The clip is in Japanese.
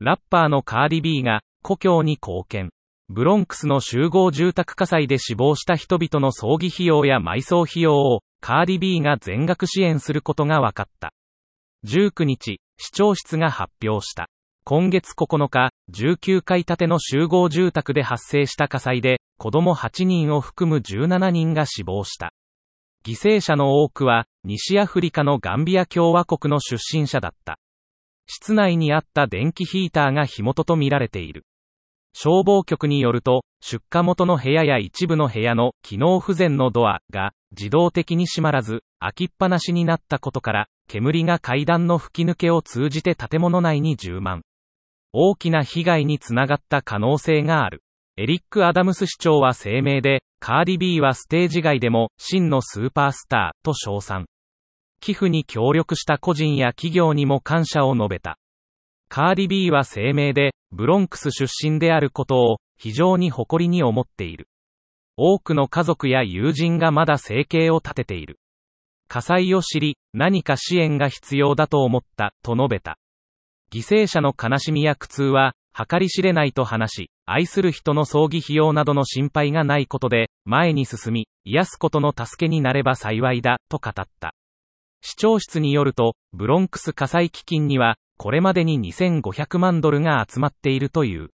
ラッパーのカーディ B が故郷に貢献。ブロンクスの集合住宅火災で死亡した人々の葬儀費用や埋葬費用をカーディ B が全額支援することが分かった。19日、市長室が発表した。今月9日、19階建ての集合住宅で発生した火災で、子供8人を含む17人が死亡した。犠牲者の多くは、西アフリカのガンビア共和国の出身者だった。室内にあった電気ヒーターが火元とみられている。消防局によると、出火元の部屋や一部の部屋の機能不全のドアが自動的に閉まらず、開きっぱなしになったことから、煙が階段の吹き抜けを通じて建物内に充満。大きな被害につながった可能性がある。エリック・アダムス市長は声明で、カーディ・ビーはステージ外でも真のスーパースターと称賛。寄付に協力した個人や企業にも感謝を述べた。カーディ・ビーは声明で、ブロンクス出身であることを、非常に誇りに思っている。多くの家族や友人がまだ生計を立てている。火災を知り、何か支援が必要だと思った、と述べた。犠牲者の悲しみや苦痛は、計り知れないと話し、愛する人の葬儀費用などの心配がないことで、前に進み、癒すことの助けになれば幸いだ、と語った。市長室によると、ブロンクス火災基金には、これまでに2500万ドルが集まっているという。